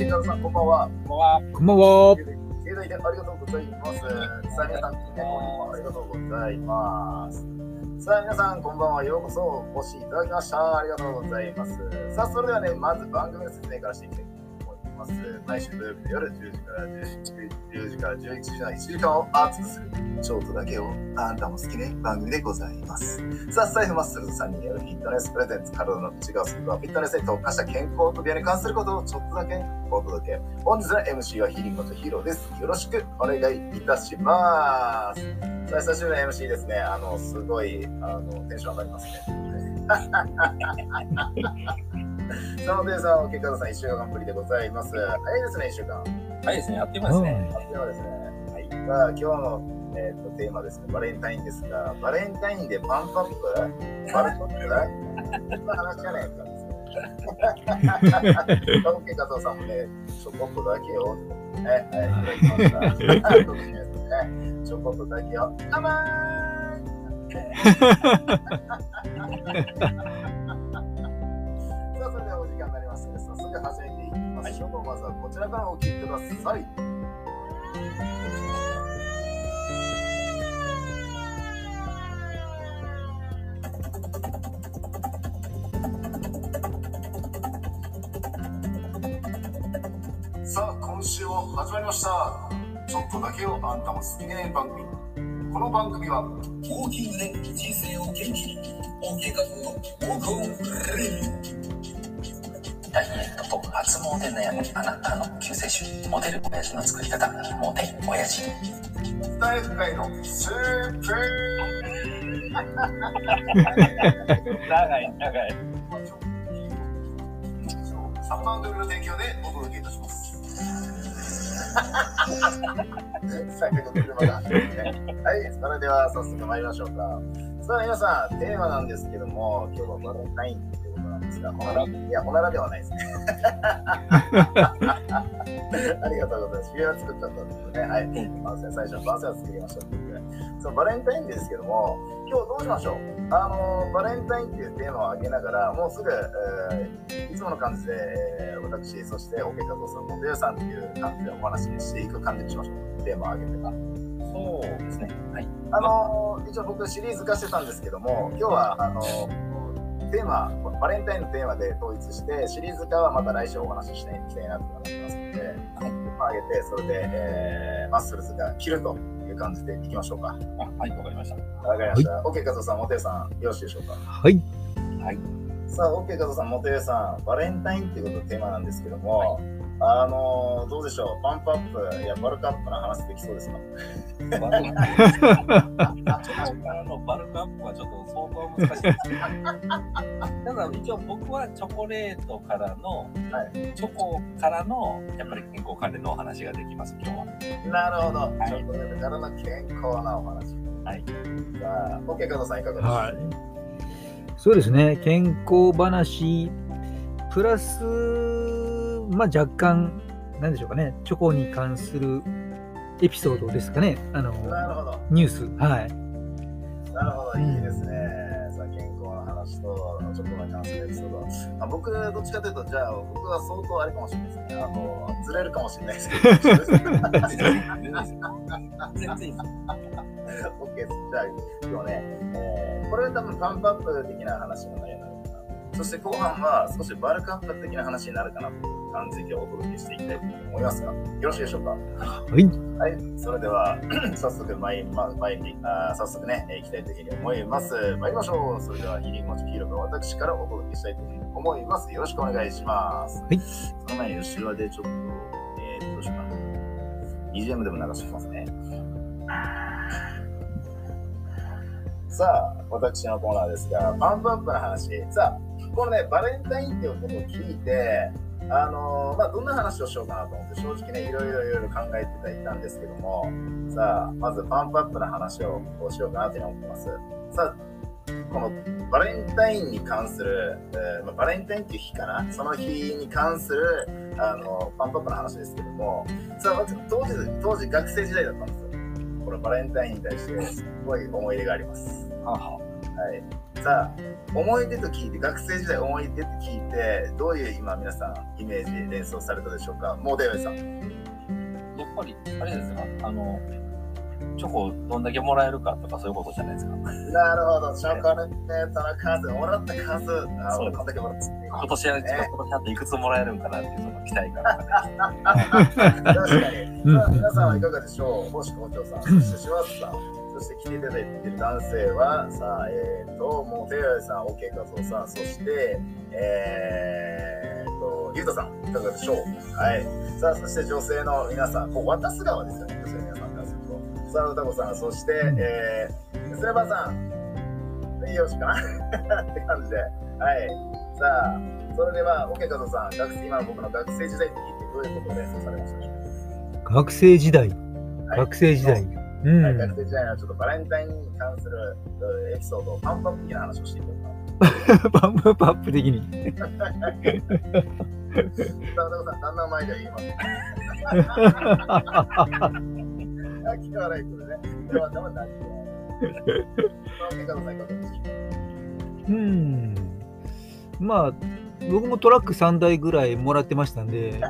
ケンタロウさん、こんばんは。こんばんは。こんばんは。経済でありがとうございます。さあ、皆さん、金額もありがとうございます。さあ、皆さん、こんばんは。ようこそお越しいただきました。ありがとうございます。さあ、それではね、まず番組の説明からしていきたいます。毎週土曜日の夜10時から11時10時から11時の1時間を熱くする、ショートだけをあんたも好きね番組でございます。さあ、スタイフマッスルズさんによるフィットネスプレゼンツ、体の内側するはフィットネスに特化した健康と美容に関することをちょっとだけお届け。本日の MC はヒーリンゴとヒーローです。よろしくお願いいたします。さあ、久しぶりの MC ですね。あの、すごい、あの、テンション上がりますね。さあ、おてさん、おけかさん、1週間ぶりでございます。早いですね、1週間。はいですね、やってますね。あっという間ですね。はい。さあ、今日の、えー、とテーマですね、バレンタインですが、バレンタインでパンプアップ？バルクアップそんな話じゃないですか。オッケー、加藤さんもね、ちょこっとだけを、ね、はい、い。ただきました。ね、ちょこっとだけを、甘い。さあ、それではお時間になりますので、早速始めていきましょう。まずはこちらからお聞きください。さあ、今週も始まりました。ちょっとだけをあんたも好きね番組。この番組は、ウォーキングで人生を元気に OK 画像のウォークオンレディダイエットと発毛で悩むあなたの救世主モデル親父の作り方モテ親父スタイフ界のスープ長い、長い。3万ドルの提供でお届けいたします。最後の車が。はい、それでは早速参りましょうか。さあ皆さん、テーマなんですけども、今日はバレンタインなんですが、ほなら、いや、ほならではないですね。ありがとうございます。知り合いは作っちゃったんですよね。はい。番宣最初の番宣は作りましたっていうそのバレンタインですけども、今日どうしましょう？あの、バレンタインっていうテーマを挙げながら、もうすぐ、えーいつもの感じで、えー私、そして、オケ加藤さん、モテヨさんっていう感じでお話ししていく感じにしましょう。テーマを挙げてか。そうですね。はい。あの一応僕シリーズ化してたんですけども、今日はあのテーマ、バレンタインのテーマで統一して、シリーズ化はまた来週お話ししていきたいなと思ってますので、はい、まあ、上げて、それで、えーマッスルズが切るという感じでいきましょうか。あはい、わかりました。わかりました。OK、加藤さん、モテヨさん、よろしいでしょうか？はい。はい。さあ、OK、加藤さん、モテヨさん、バレンタインっていうことがテーマなんですけども、あのどうでしょう、パンプアップやバルクアップの話できそうですか？バルクアップ。の バルクアップはちょっと相当難しいです。た だ一応僕はチョコレートからの、はいチョコからのやっぱり健康関連のお話ができます、今日は。なるほど。はいチョコレートからの健康なお話。はい。さあ、OK、加藤さん、いかがでしょうはい。そうですね。健康話、プラス、まあ若干、なんでしょうかね。チョコに関するエピソードですかね。あの、なるほど。ニュース。はい。なるほど、いいですね。さあ、健康の話と、チョコに関するエピソード。あ僕、どっちかというと、じゃあ、僕は相当あれかもしれないですね。あの、ずれるかもしれないですけど。全然いいです。じゃあ、今日ね、えーこれは多分パンプアップ的な話になるかな。そして後半は少しバルクアップ的な話になるかなと感じでお届けしていきたいと思いますが、よろしいでしょうか？はい。はい、それでは 早速参り、ま、参りあー早速ね、えー行きたいというふうに思います。参りましょう。それではヒーリングモチヒーローが私からお届けしたいというふうに思います。よろしくお願いします。はい。その前に後ろでちょっと、えー、どうしようかな。BGM でも流してきますね。さあ、私のコーナーですが、パンプアップの話。さあ、このね、バレンタインっていうことを聞いて、あのまあ、どんな話をしようかなと思って、正直ね、いろいろいろいろ考えていたんですけども、さあ、まずパンプアップの話をこうしようかなと思ってます。さあ、このバレンタインに関する、えーまあ、バレンタインっていう日かな、その日に関するあのパンプアップの話ですけども、さあ、当時、当時学生時代だったんですよ。このバレンタインに対してすごい思い入れがあります。はははい。さあ、思い出と聞いて、学生時代思い出って聞いて、どういう今皆さんイメージ連想されたでしょうか？もう出会いさん。やっぱり、あれですか、あの、チョコどんだけもらえるかとかそういうことじゃないですか？なるほど、チョコレートの数、もらった数、あ、そう俺こんだけもらった。今年は、ね今年あといくつもらえるんかなっていうその期待感とかね。確かに。皆さんはいかがでしょう？星校長さん、そして島津さん、そして来ていただいている男性は、さあ、えっ、ー、と、もう、テイラさん、OK 画像さん、そして、えー、と、ゆうたさん、いかがでしょう？はい。さあ、そして女性の皆さん、こう渡す側ですよね、女性の皆さんからすると。さあ、歌子さん、そして、えー、スレバーさん、よろしいかな って感じで、はい。さあ、それでは、OK 画像さん、学生今の僕の学生時代って聞いて、どういうことを連想されましたか学生時代。はい学生時代。うん。はい、学生時代のちょっとバレンタインに関するえーエピソードをパンパン的な話をしていこうか パンプアップ的に。な。さあ、ダさん、旦那前言います。かがでしょうん。まあ、僕もトラック3台ぐらいもらってましたんで、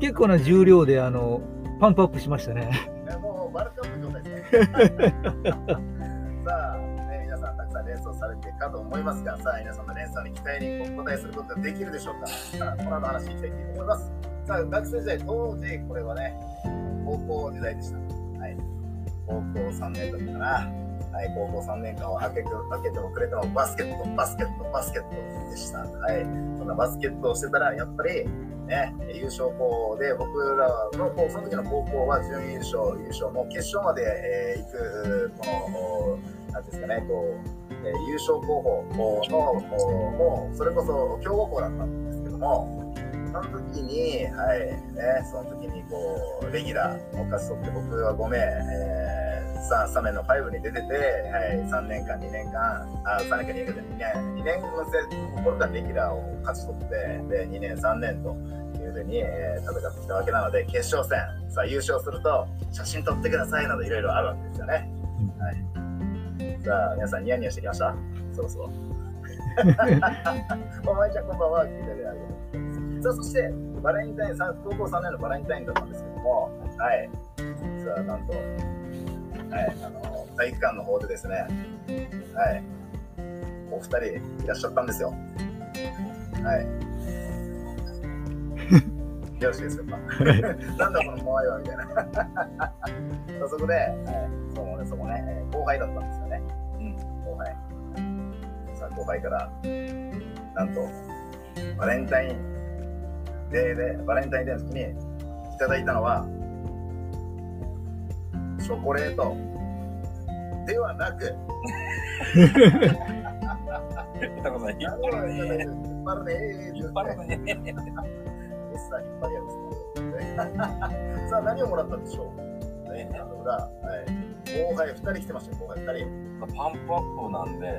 結構な重量であのパンプアップしましたね。ねもう、バルカップ状態ですね。さあ、ね、皆さん、たくさん連想されてかと思いますが、さあ、皆さんの連想に期待にお答えすることができるでしょうか。さあ、この後話していきたいと思います。さあ、学生時代、当時、これはね、高校時代でした。はい。高校3年だったかな。はい、高校3年間を明け明けてもくれてもバスケット、バスケット、バスケットでした。はい。そんなバスケットをしてたら、やっぱり、ね、優勝校で、僕らのこうその時の高校は準優勝、優勝、もう決勝まで、えー行く、この、なんですかね、こう、えー優勝候補の、こうもう、それこそ強豪校だったんですけども、その時に、はい、ね、その時に、こう、レギュラーを勝ち取って、僕は5名、えーさ3年の5に出てて、はい、3年間、2年間、あ3年間、2年間、2年、2年のせ頃からレギュラーを勝ち取って、で、2年、3年というふうに、えー戦ってきたわけなので、決勝戦、さあ優勝すると、写真撮ってくださいなどいろいろあるわけですよね。さあ、皆さんニヤニヤしてきました？そろそろ。お前ちゃん、こんばんは。聞いていただいてありがとう。さあ、そして、バレンタイン、さ高校3年のバレンタインだったんですけども、はい。さあ、なんと、はい、あの、体育館の方でですね、はい、お二人いらっしゃったんですよ。はい。よろしいですか？なんだこの怖いわみたいな。そこで、はい、そうね、そこね、えー後輩だったんですよね。うん後輩。さあ、後輩から、なんと、バレンタインデーで、バレンタインデーの時にいただいたのは、チョコレートではなく、さん、引っ張るね。引っ張るね引っ張るね。さあ、引っ張りやですね。さあ、何をもらったんでしょう？ね、あの裏、はい。後輩2人来てましたよ、後輩2人。パンプアップなんで、は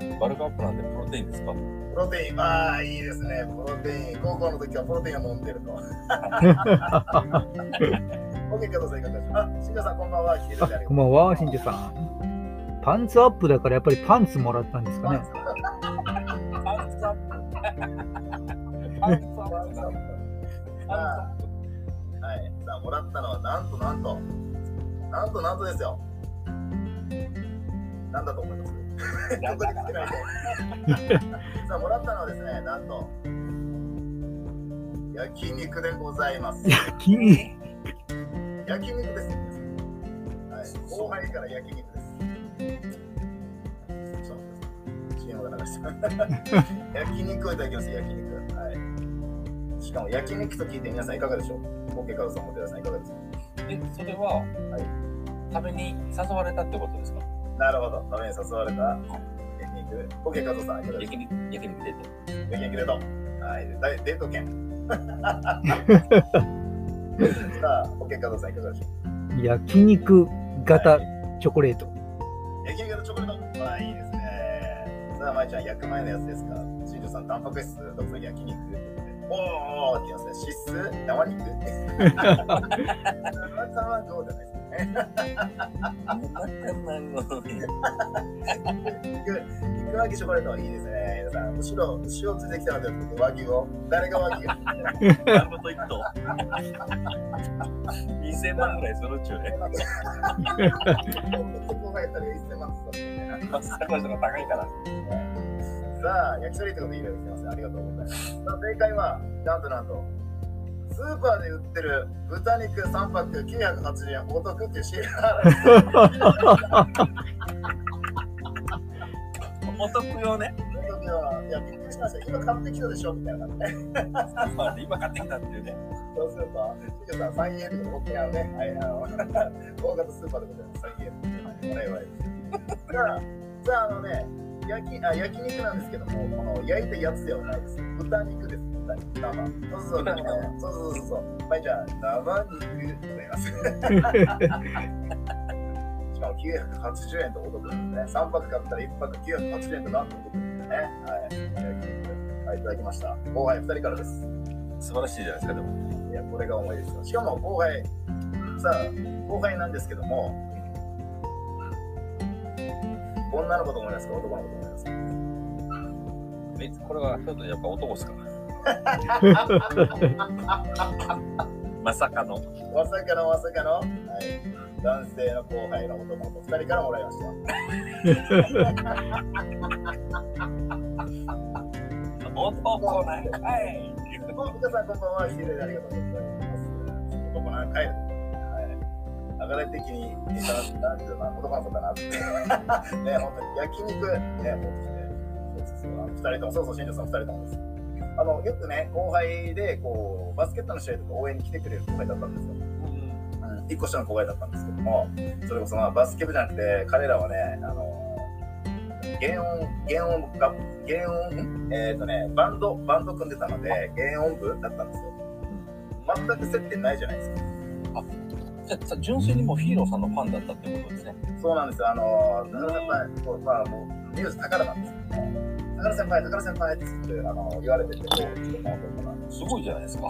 い。バルクアップなんでプロテインですか？プロテイン、ああ、いいですね。プロテイン、高校の時はプロテインを飲んでると。オッケー、加藤さん、いかがでしょうあ、新田さん、こんばんは。ありがとうんこばんは、しんちさん。パンツアップだからやっぱりパンツもらったんですかね。パンツアップ。パンツアップ。はい。さあ、もらったのは、なんとなんと、なんとなんとですよ。なんだと思います？ないと。さあ、もらったのはですね、なんと、焼肉でございます。焼肉焼肉ですよ。はい。後輩から焼肉です。ちょっと待って CM が流した。焼肉をいただきます、焼肉。はい。しかも焼肉と聞いて皆さんいかがでしょう ?OK カズさん、モテラさんいかがですかえ、それは、はい食べに誘われたってことですかなるほど。食べに誘われた焼肉。OK カズさんいかがですか焼肉、焼肉デート。焼肉デート。はい。でデート券。さあ、OK カズさんいかがでしょう？焼肉型チョコレート。焼肉のチョコレート。ああ、いいですね。さあ、まいちゃん、焼く前のやつですか？新庄さん、タンパク質、徳さん、焼肉。おーって言いますね。脂質生肉？生さんはどうじゃないですか？ね。仲ないのに。肉巻きチョコレートはいいですね。皆さん、後ろ、後ろついてきたので、和牛を。誰が和牛丸ごと一頭。2000万ぐらいするっちゅうね。ここがやったら1000万つったんでね。高いから。さあ、焼き鳥ってこといいの来てます。ありがとうございます。さあ、正解は、なんとなんと、ーパーで売ってる豚肉3パック980円お得っていうシールがあるお得よね。お得よいや、びっくりしました。今買ってきたでしょみたいなね。まあ今買ってきたっていうね。そうすると、しかさん、3円とか大きなね、はい、あの、大型スーパーでございます。3円。はい、はい。さあ、さあ、あのね、焼きあ焼肉なんですけども、この焼いたやつではないです。豚肉です。豚肉。生。そう。そうそう。そう。そうそう。はい、じゃあ、生肉でございます。しかも980円とお得ですね。3泊買ったら1泊980円となんとお得ですね。はい。焼肉。はい、いただきました。後輩2人からです。素晴らしいじゃないですか、でも。いや、これが重いですよ。しかも後輩、さあ、後輩なんですけども、女の子と思いますか、男の子と思いますか。これはちょっとやっぱ男っすか まさかの。まさかのまさかの、はい、男性の後輩の男の子2人からもらいました。男なんかい。皆さんこんばんは、ヒデでありがとうございます。男なんかい。はい。流れ的に、なんていうのかな、男の子だなって。ね、本当に焼肉、ね、持ってきて、そうそうそう、あの二人とも、そうそう、新庄さん二人ともです。あの、よくね、後輩で、こう、バスケットの試合とか応援に来てくれる後輩だったんですよ。うん、一個下の後輩だったんですけども、それこそまあバスケ部じゃなくて、彼らはね、あの、原音、原音が、原音、えっ、ー、とね、バンド、バンド組んでたので、原音部だったんですよ。全く接点ないじゃないですか。じゃあ、純粋にもうヒーローさんのファンだったってことですね。そうなんですよ。あの、高田先輩、こうまあ、もう、ニュース宝なんですけども、高田先輩、高田先輩ってってあの言われてて、すごいじゃないですか。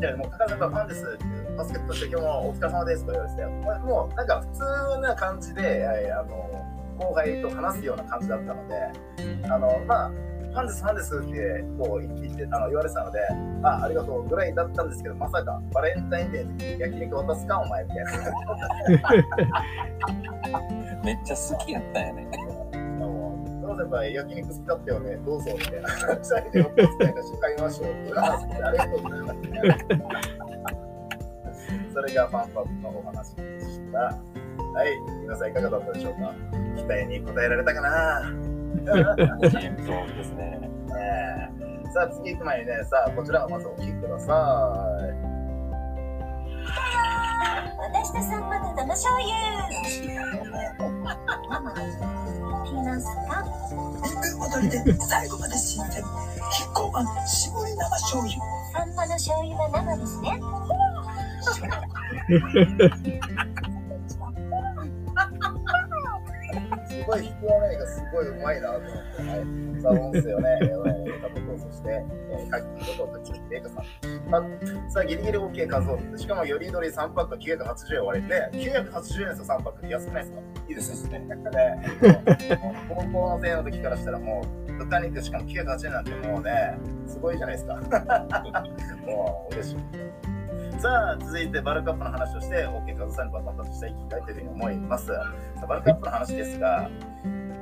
じゃあ、もう高田先輩ファンですって、バスケットして今日もお疲れ様ですと言われてて、もうなんか普通な感じで、あの、後輩と話すような感じだったので、あの、まあ、ファンです、ファンですってこう言ってあの言われてたので、あ、ありがとうぐらいだったんですけど、まさかバレンタインデーで焼肉渡すか、お前みたいな。めっちゃ好きやったんやね。その先輩、焼肉好きだったよね、どうぞみたいな。二人でお手伝いがし買いましょう。ありがとうございます、それがファンパブのお話でした。はい、皆さんいかがだったでしょうか？期待に応えられたかな？そうですね。ねさあ、次行く前にね、さあ、こちらをまずお聞きください。私とさんまの生醤油。踊りで最後まで死んで、キッコーマン絞り生醤油。さんまの醤油は生ですね。すごい引き笑いがすごいうまいなと思って、はい、さあ、音声をね、タコと、そして、えー、カッキーこと、滝口玲香さん。まあ、さあ、ギリギリ OK 数をしかも、よりどり3パック980円割れて、980円ですよ、3パック。安くないですか？いいですね。ね、高校の生の時からしたら、もう、豚肉しかも980円なんてもうね、すごいじゃないですか。もう、嬉しい。さあ、続いてバルカップの話をして、OK カズさんにバトンタッチしていきたいというふうに思います。さあ、バルカップの話ですが、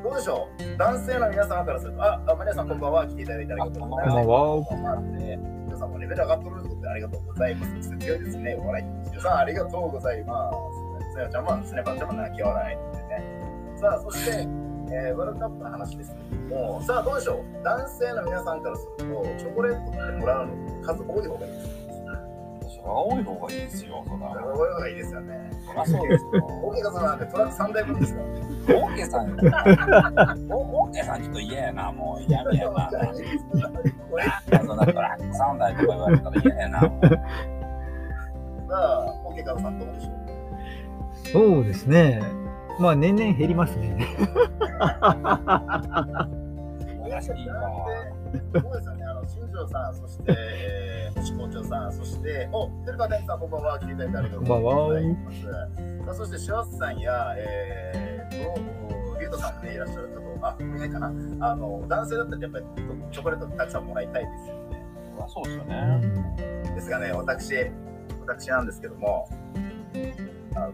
どうでしょう？男性の皆様からすると、あ、あマリアさんこんばんは、来ていただいてありがとうございます。こんばんはこんばんは。皆さんもレベル上がってるということでありがとうございます。強いですね、お笑い。皆さんありがとうございます。さやちゃんも、スネパンちゃんも泣き笑いってね。さあ、そして、えー、ワールドカップの話ですけども、さあどうでしょう？男性の皆さんからすると、チョコレートってもらうの数多い方がいいですか？多い方がいいですよ、そら。多い方がいいですよね。そうですよ。大家さんなんてトラック3台分ですかオーケーさん、オーケーさんちょっと嫌やな、もう嫌やな。ラック3台とか言われたら嫌やな、もう。さあ、ケーさんどうでしょうそうですね。まあ年々減りますね。難しいわ。そうですよね。あの新庄さん、そして、えー、星校長さん、そして、お、古川大地さん、こんばんは。来ていただいてありがとうございます。さあそして、シワスさんや、えー、と、リュウトさんもね、いらっしゃるかと、あ、いないかな。あの、男性だったらやっぱりチョコレートたくさんもらいたいですよね。まあそうですようね。んですがね、私、私なんですけども、あの、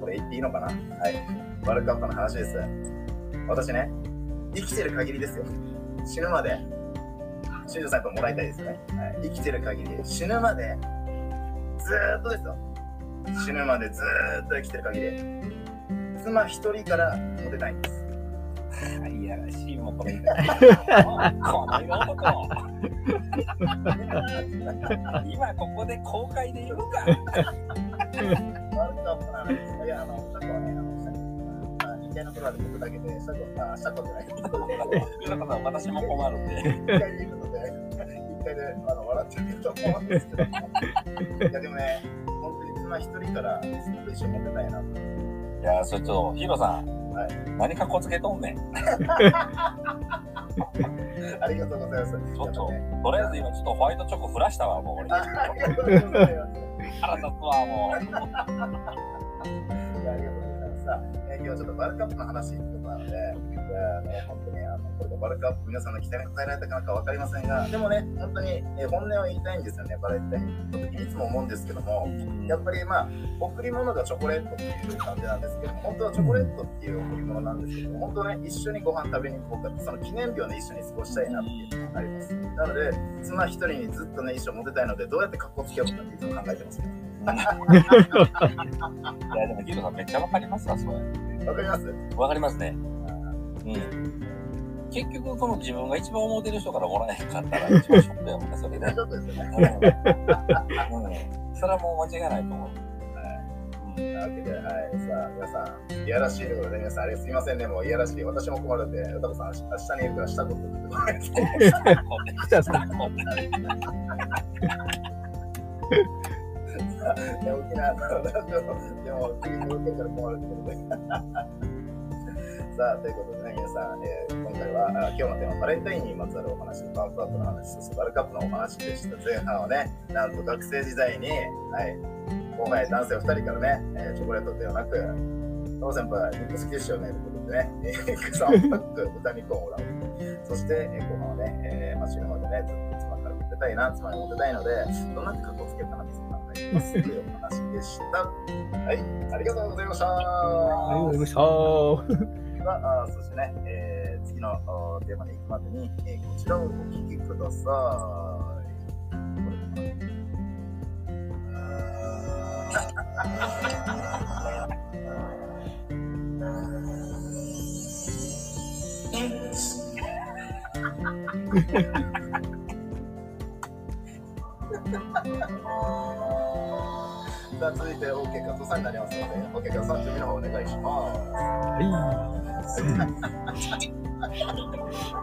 これ言っていいのかな？はい。ワールドカップの話です。私ね、生きてる限りですよ。死ぬまで、新庄さんからもらいたいですね。はい、生きてる限り、死ぬまで、ずーっとですよ。死ぬまでずーっと生きてる限り、妻一人からモテたいんです。いやらしいもん、これ。この世男。今ここで公開で言うか。ワールドカップの話ですかいや、あの、で僕だけで、シャコ、あ、シャコじゃない。皆さん私も困るんで。一回で言うことで、一回であの笑っちゃうと思うんですけど。いや、でもね、本当に妻一人からずっと一緒にモテたいなと。いや、それちょっと、ヒロさん。はい何かこつけとんねん。ち ありがとうございます。ょっとね、とりあえず今ちょっとホワイトチョコ降らしたわ、もう俺。あ ありがとうございます。腹立つわ、もう。はちょっとバルカップの話ってことなので、いやあの本当にあのこれでバルカップ皆さんの期待に応えられたかなんかわかりませんが、でもね、本当に、えー本音を言いたいんですよね、バレンタインの時にいつも思うんですけども、やっぱりまあ、贈り物がチョコレートっていう感じなんですけども、本当はチョコレートっていう贈り物なんですけども、本当はね、一緒にご飯食べに行こうかって、その記念日をね、一緒に過ごしたいなっていうのがあります。なので、妻一人にずっとね、一生モテたいので、どうやって格好つけようかっていつも考えてます。いや、でもヒロさんめっちゃわかりますわ、それ。わかります？わかりますね。うん。結局、この自分が一番思ってる人からもらえへんかったら一番ショックだよね、それねち。ょっとですよね。うん。うん。それはもう間違いないと思う。というわけで、はい、さあ、皆さん、いやらしいところで、皆さん、あれすいませんね、もういやらしい。私も困るんで、歌子さん、明日にいるから、したことって言ってもらえて。来たさで沖縄のラジオ、でも、次に受けたら困るってことで。さあ、ということでね、皆さん、えー今回は、今日のテーマ、バレンタインにまつわるお話、パンプアットの話、そしてバルカップのお話でした。前半はね、なんと学生時代に、はい、後輩男性2人からね、えーチョコレートではなく、ト先輩、肉好きですよね、ということでね、えー3パック豚肉をもらう。そして、えー後半はね、えー、まあ、死ぬまでね、ずっと妻からモテたいな、妻にモテたいので、どんな格好つけたらいいかますというお話でした。はい、ありがとうございました。ありがとうございました。はあそしてね、えー次のあテーマに行くまでに、えーこちらをお聞きください。こ れかなさあ続いて OK 加藤さんになりますので、OK 加藤さん準備の方お願いします。はい。はい、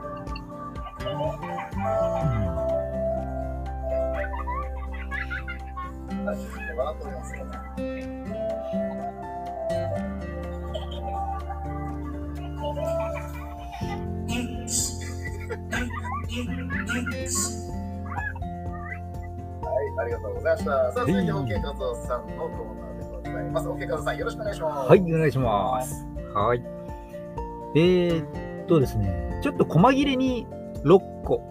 とうございました。さあ、続いて OK 加藤さんのコーナーでございます。OK 加藤さん、よろしくお願いします。はい、お願いします。はい。えー、っとですね、ちょっと細切れに6個、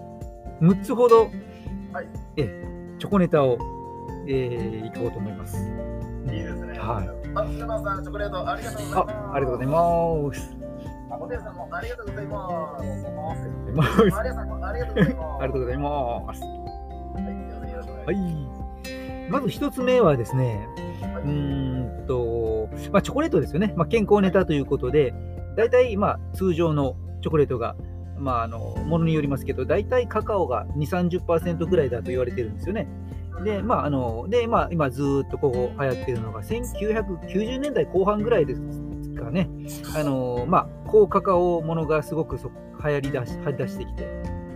6つほど、はいえチョコネタを、えー、いこうと思います。いいですね。はい。あ、菅野さん、チョコレートありがとうございます。あ、ありがとうございます。あ、ホテルさんもありがとうございます。ありがとうございます。ありがとうございます。はい、よろしくお願いしはます。い。まず一つ目はですね、うーんと、まあ、チョコレートですよね。まあ、健康ネタということで、大体、まあ、通常のチョコレートが、まあ、あの、ものによりますけど、大体カカオが2、30%ぐらいだと言われてるんですよね。で、まあ、あの、で、まあ、今ずーっとここ流行ってるのが、1990年代後半ぐらいですかね。あの、まあ、高カカオものがすごくそ流行りだし、出してきて、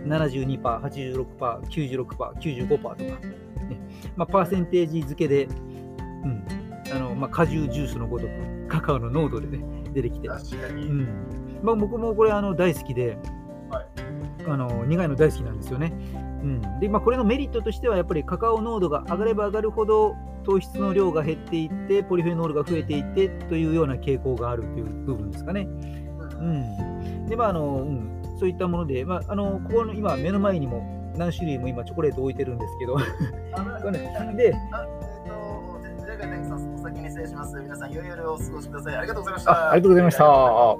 72%、86%、96%、95%とか、ね。まあ、パーセンテージ付けで、うん、あの、まあ、果汁ジュースのごとく、カカオの濃度でね、出てきて。確かに。うんまあ、僕もこれあの大好きで、はいあの苦いの大好きなんですよね。うんでまあ、これのメリットとしては、やっぱりカカオ濃度が上がれば上がるほど、糖質の量が減っていって、ポリフェノールが増えていってというような傾向があるという部分ですかね。うん、で、まああのうん、そういったもので、まあ、あのここの今、目の前にも何種類も今、チョコレート置いてるんですけど、で、お先に失礼します。皆さん、よい夜をお過ごしください。ありがとうございました。あありがとうございました。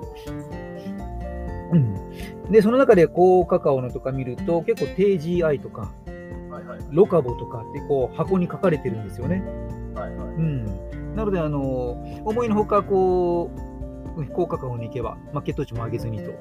うん、で、その中で高カカオのとか見ると、結構低 GI とか、はいはいロカボとかってこう箱に書かれてるんですよね。はいはい。うん、なので、あの思いのほかこう、高カカオに行けば、まあ、血糖値も上げずにと。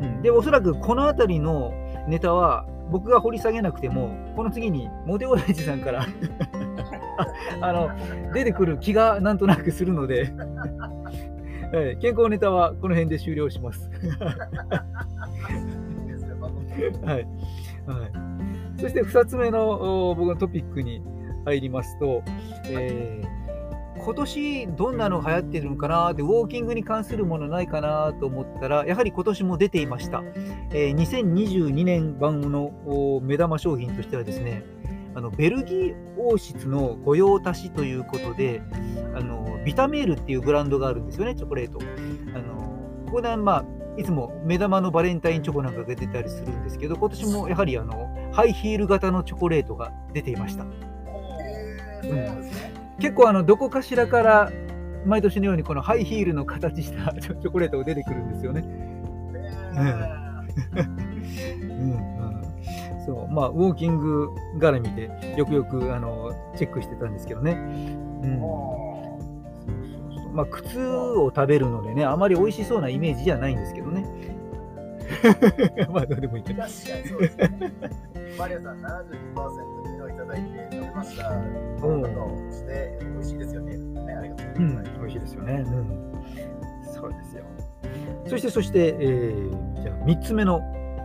うん、で、おそらくこの辺りのネタは、僕が掘り下げなくても、この次にモテオライジさんから あの出てくる気がなんとなくするので、はい、健康ネタはこの辺で終了します。はい。はい。そして2つ目のお僕のトピックに入りますと、えー今年どんなの流行ってるのかなって、ウォーキングに関するものないかなと思ったら、やはり今年も出ていました。えー2022年版のお目玉商品としてはですね、あのベルギー王室の御用達ということで、あのビタメールっていうブランドがあるんですよね、チョコレート。あのここで、まあ、いつも目玉のバレンタインチョコなんかが出てたりするんですけど、今年もやはりあのハイヒール型のチョコレートが出ていました。うなん。結構あのどこかしらから毎年のようにこのハイヒールの形した チョコレートが出てくるんですよね。そう。まあウォーキング絡みでよくよくあのチェックしてたんですけどね。まあ、靴を食べるのでね、あまり美味しそうなイメージじゃないんですけどね。まあ、どうでもいいけど。マリアさん、72%昨日いただいてました。うんとして美味しいですよね。ねありがとうごうんざいます。、美味しいですよね。うん、そうですよ。そして、そして、えーじゃあ3つ目の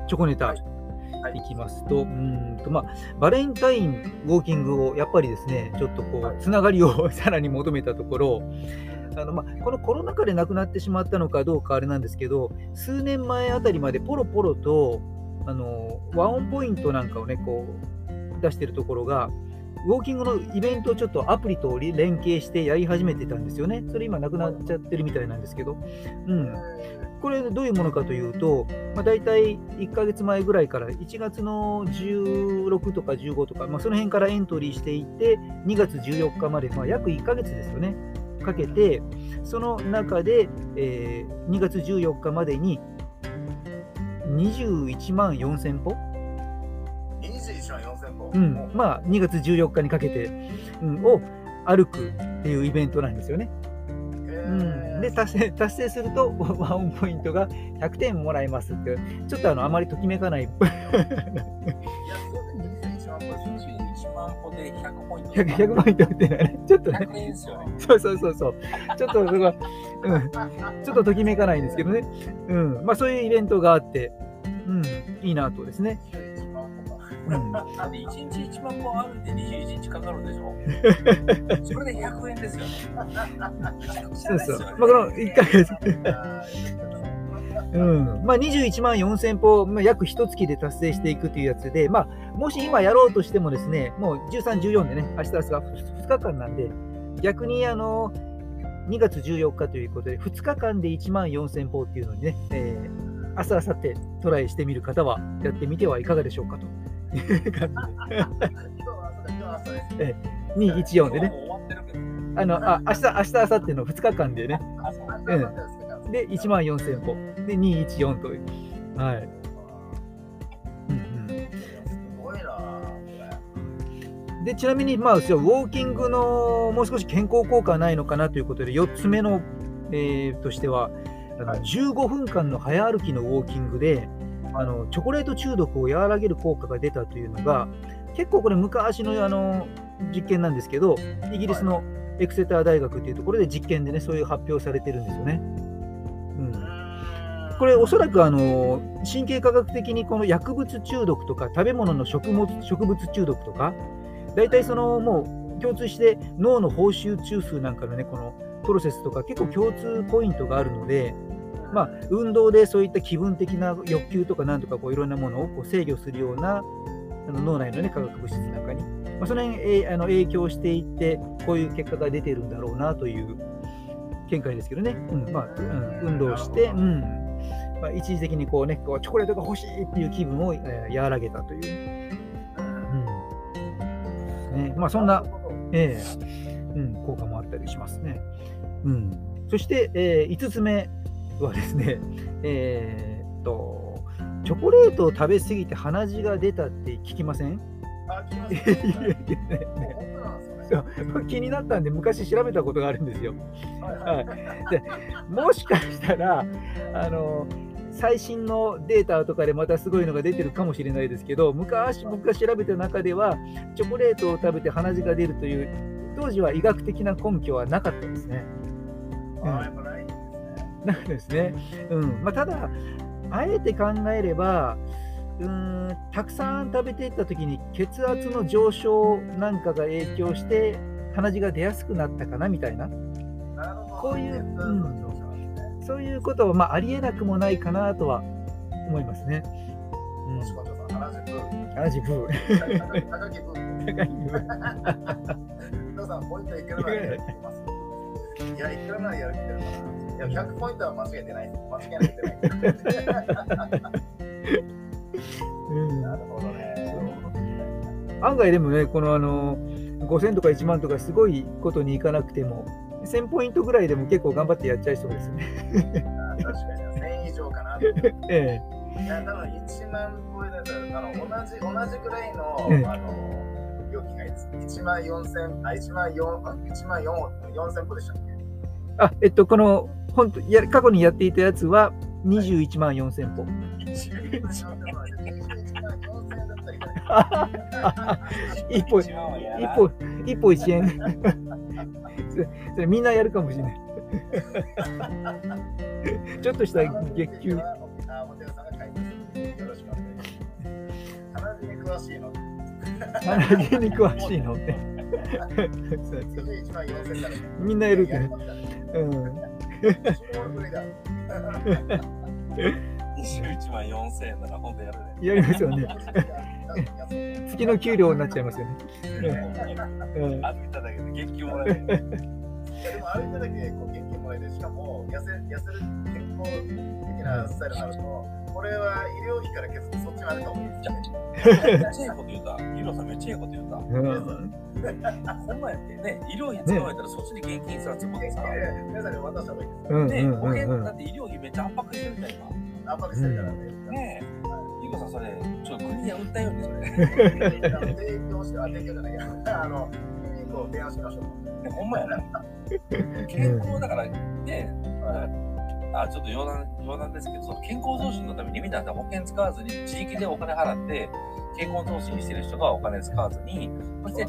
チョコネタ、はいはいいきますと、うーんとまあ、バレンタインウォーキングをやっぱりですね、ちょっとこう、はいつながりを さらに求めたところ、あのまあ、このコロナ禍で亡くなってしまったのかどうかあれなんですけど、数年前あたりまでポロポロとあのワンオンポイントなんかをね、こう出してるところが、ウォーキングのイベントをちょっとアプリと連携してやり始めてたんですよね。それ今なくなっちゃってるみたいなんですけど、うん、これどういうものかというと、まあ、大体1ヶ月前ぐらいから1月の16とか15とか、まあ、その辺からエントリーしていって、2月14日まで、まあ、約1ヶ月ですよね、かけて、その中で、えー2月14日までに21万4000歩、うん。まあ、2月14日にかけて、うん、を歩くっていうイベントなんですよね。うん、で達成達成すると ワンポイントが100点もらえますって。ちょっとあのあまりときめかない。いや、そうです21万本ですよ。21万歩で100ポイント。100, 100ポイントってねちょっとね。100円ですよね。そうそうそうそう。ちょっとそれは、うん、ちょっとときめかないんですけどね、うん。まあ、そういうイベントがあって、うん、いいなとですね、21万本か。うん、だって1日1万歩歩いて21日かかるんでしょ？それで100円ですよね。そうそう。まあ、この1ヶ月。うん。まあ、21万4000歩、まあ、約1月で達成していくというやつで、まあ、もし今やろうとしてもですね、もう13、14でね、明日明日が2日間なんで、逆にあの2月14日ということで、2日間で1万4000歩っていうのにね、えー、明日、明後日トライしてみる方はやってみてはいかがでしょうかという感今日は朝だ、今日は朝です。じで、214でね、あのあ明日、明日、明後日の2日間でね、う明日明後日ですかで、1万4000歩、で、214という。はい。うん。うん。でちなみに、まあ、ウォーキングのもう少し健康効果はないのかなということで、4つ目の、えーとしては、はい15分間の早歩きのウォーキングで、あのチョコレート中毒を和らげる効果が出たというのが、結構これ、昔のあの実験なんですけど、イギリスのエクセター大学というところで実験でね、そういう発表されてるんですよね。うん。これおそらくあの神経科学的にこの薬物中毒とか食べ物の食物植物中毒とか大体そのもう共通して脳の報酬中枢なんかのねこのプロセスとか結構共通ポイントがあるのでまあ、運動でそういった気分的な欲求とかなんとかこういろんなものをこう制御するようなあの脳内の、ね、化学物質の中に、まあ、その辺えーあの影響していってこういう結果が出てるんだろうなという見解ですけどね、うん。まあうん、運動して、うん。まあ、一時的にこう、ね、こうチョコレートが欲しいっていう気分を、えー和らげたという、うん。ね。まあ、そんな、ええうん、効果もあったりしますね。うん、そして、え5つ目はですね、えーっと、チョコレートを食べ過ぎて鼻血が出たって聞きません？あ、気になったんで昔調べたことがあるんですよ。はいはい。でもしかしたらあの最新のデータとかでまたすごいのが出てるかもしれないですけど昔僕が調べた中ではチョコレートを食べて鼻血が出るという当時は医学的な根拠はなかったですね。うん ないんですね。うんまあ、ただ、あえて考えれば、うーんたくさん食べていったときに血圧の上昇なんかが影響して鼻血が出やすくなったかなみたいな、なるほど。こういう血圧の上昇なんそういうことは、まあ、ありえなくもないかなとは思いますね。もしこちょさん、原宿。うん、鼻血ブー。高木ブー。高いブ 皆さん、ポイントいけるならやる気出ます？いや、いくらならやる気出るかな。いや、100ポイントは間違えてない。間違えてない。うんなるほどね。案外でもね、このあの5000とか1万とかすごいことにいかなくても、1000ポイントぐらいでも結構頑張ってやっちゃいそうですね。あ確かに、1000以上かな。えいや、多分1万超えだったら、あの同じ同じくらいの、うんあの料金がいいです。1万4000、あ、1万4、あ1万4 4000歩でしたっけ？あ、えっと、この、本当や過去にやっていたやつは21万4000歩。?1 万4000だったりぐらい。一歩、一歩、一歩1円。それそれみんなやるかもしれない。ちょっとした月給。詳しいの。鼻毛に詳しいのって。そうそう1万4000だね。みんなやるってね。うん。超無理だ。21万4000円なら本当やるね。やりますよね。月の給料になっちゃいますよね。うん、歩いただけで月給もらえる。でも歩いただけこう元気もらえるしかも痩せ痩せる健康的なスタイルになるとこれは医療費から削ってそっちにあるかもいいですね。めっちゃいいこと言うた。ヒロさんめっちゃいいこと言うた。うんほんまやってね、医療費使われたらそっちで現金さつもってさ。皆さんに渡した方がいいです。ね、うんうん保うんうん険だって医療費めっちゃ圧迫してるじゃん、今。圧迫してるからね。ねえ、ヒロさんそれ、ちょっと国に訴えようにそれ。提供して、あ、提供じゃないや。あの、提案しましょう。ねほんまやな。健康だからね、あちょっと余談余談ですけど、その健康増進のためにみんな保険使わずに、地域でお金払って、健康増進してる人がお金使わずに、そして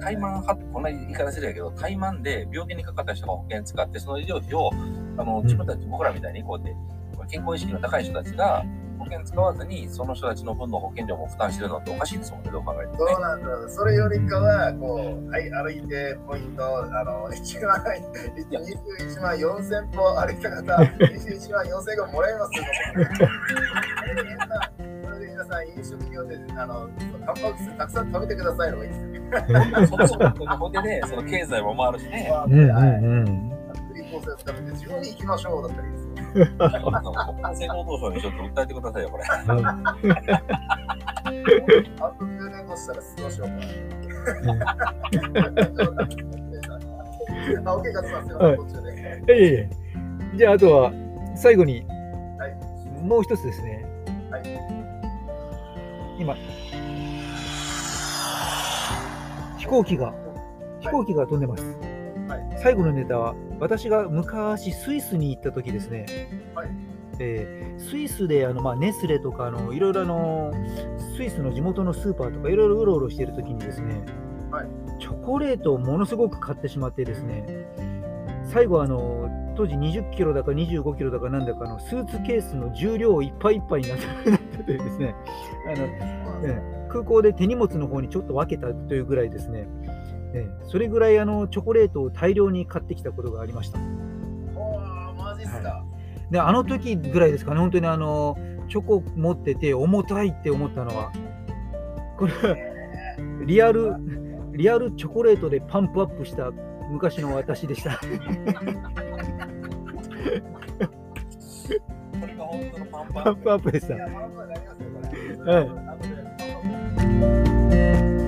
怠慢は、こんな言い方するやけど、怠慢で病気にかかった人が保険使って、その医療費を、あの、自分たち、僕らみたいにこうやって、健康意識の高い人たちが保険使わずに、その人たちの分の保険料も負担してるのっておかしいですもんね、どう考えてもねそう。なんだ。それよりかは、こう、はい、歩いて、ポイント、あの、1万、21万4000歩歩いた方、21万4000がもらえますよ。それで皆さん、それで皆さん、飲食業で、あの、タンパク質たくさん食べてくださいのがいいですよね。そうそう、ほんでね、その経済も回るしね。うんうんはい。うん。グリコースを使って自分に行きましょうだったらいいですよ。厚生労働省にちょっと訴えてくださいよ、これ。あと10年後したら過ごしようかな。あ、OK、勝さん、すみません、途中で。ええじゃあ、あとは最後にはい。もう一つですね。はい。今、飛行機が、飛行機が飛んでます。はい。最後のネタは、私が昔スイスに行った時ですね。はい。えースイスであの、まあ、ネスレとかあのいろいろあのスイスの地元のスーパーとかいろいろうろうろしている時にですね、はい。チョコレートをものすごく買ってしまってですね最後あの当時20キロだか25キロだかなんだかのスーツケースの重量いっぱいいっぱいになったなったというですねあの、ええ空港で手荷物の方にちょっと分けたというぐらいですね、ええそれぐらいあのチョコレートを大量に買ってきたことがありました。マジっすか。で、あの時ぐらいですかね、本当にあの、チョコ持ってて重たいって思ったのは、これ、リアル、リアルチョコレートでパンプアップした昔の私でした。これが本当のパンプアップ。でした。はい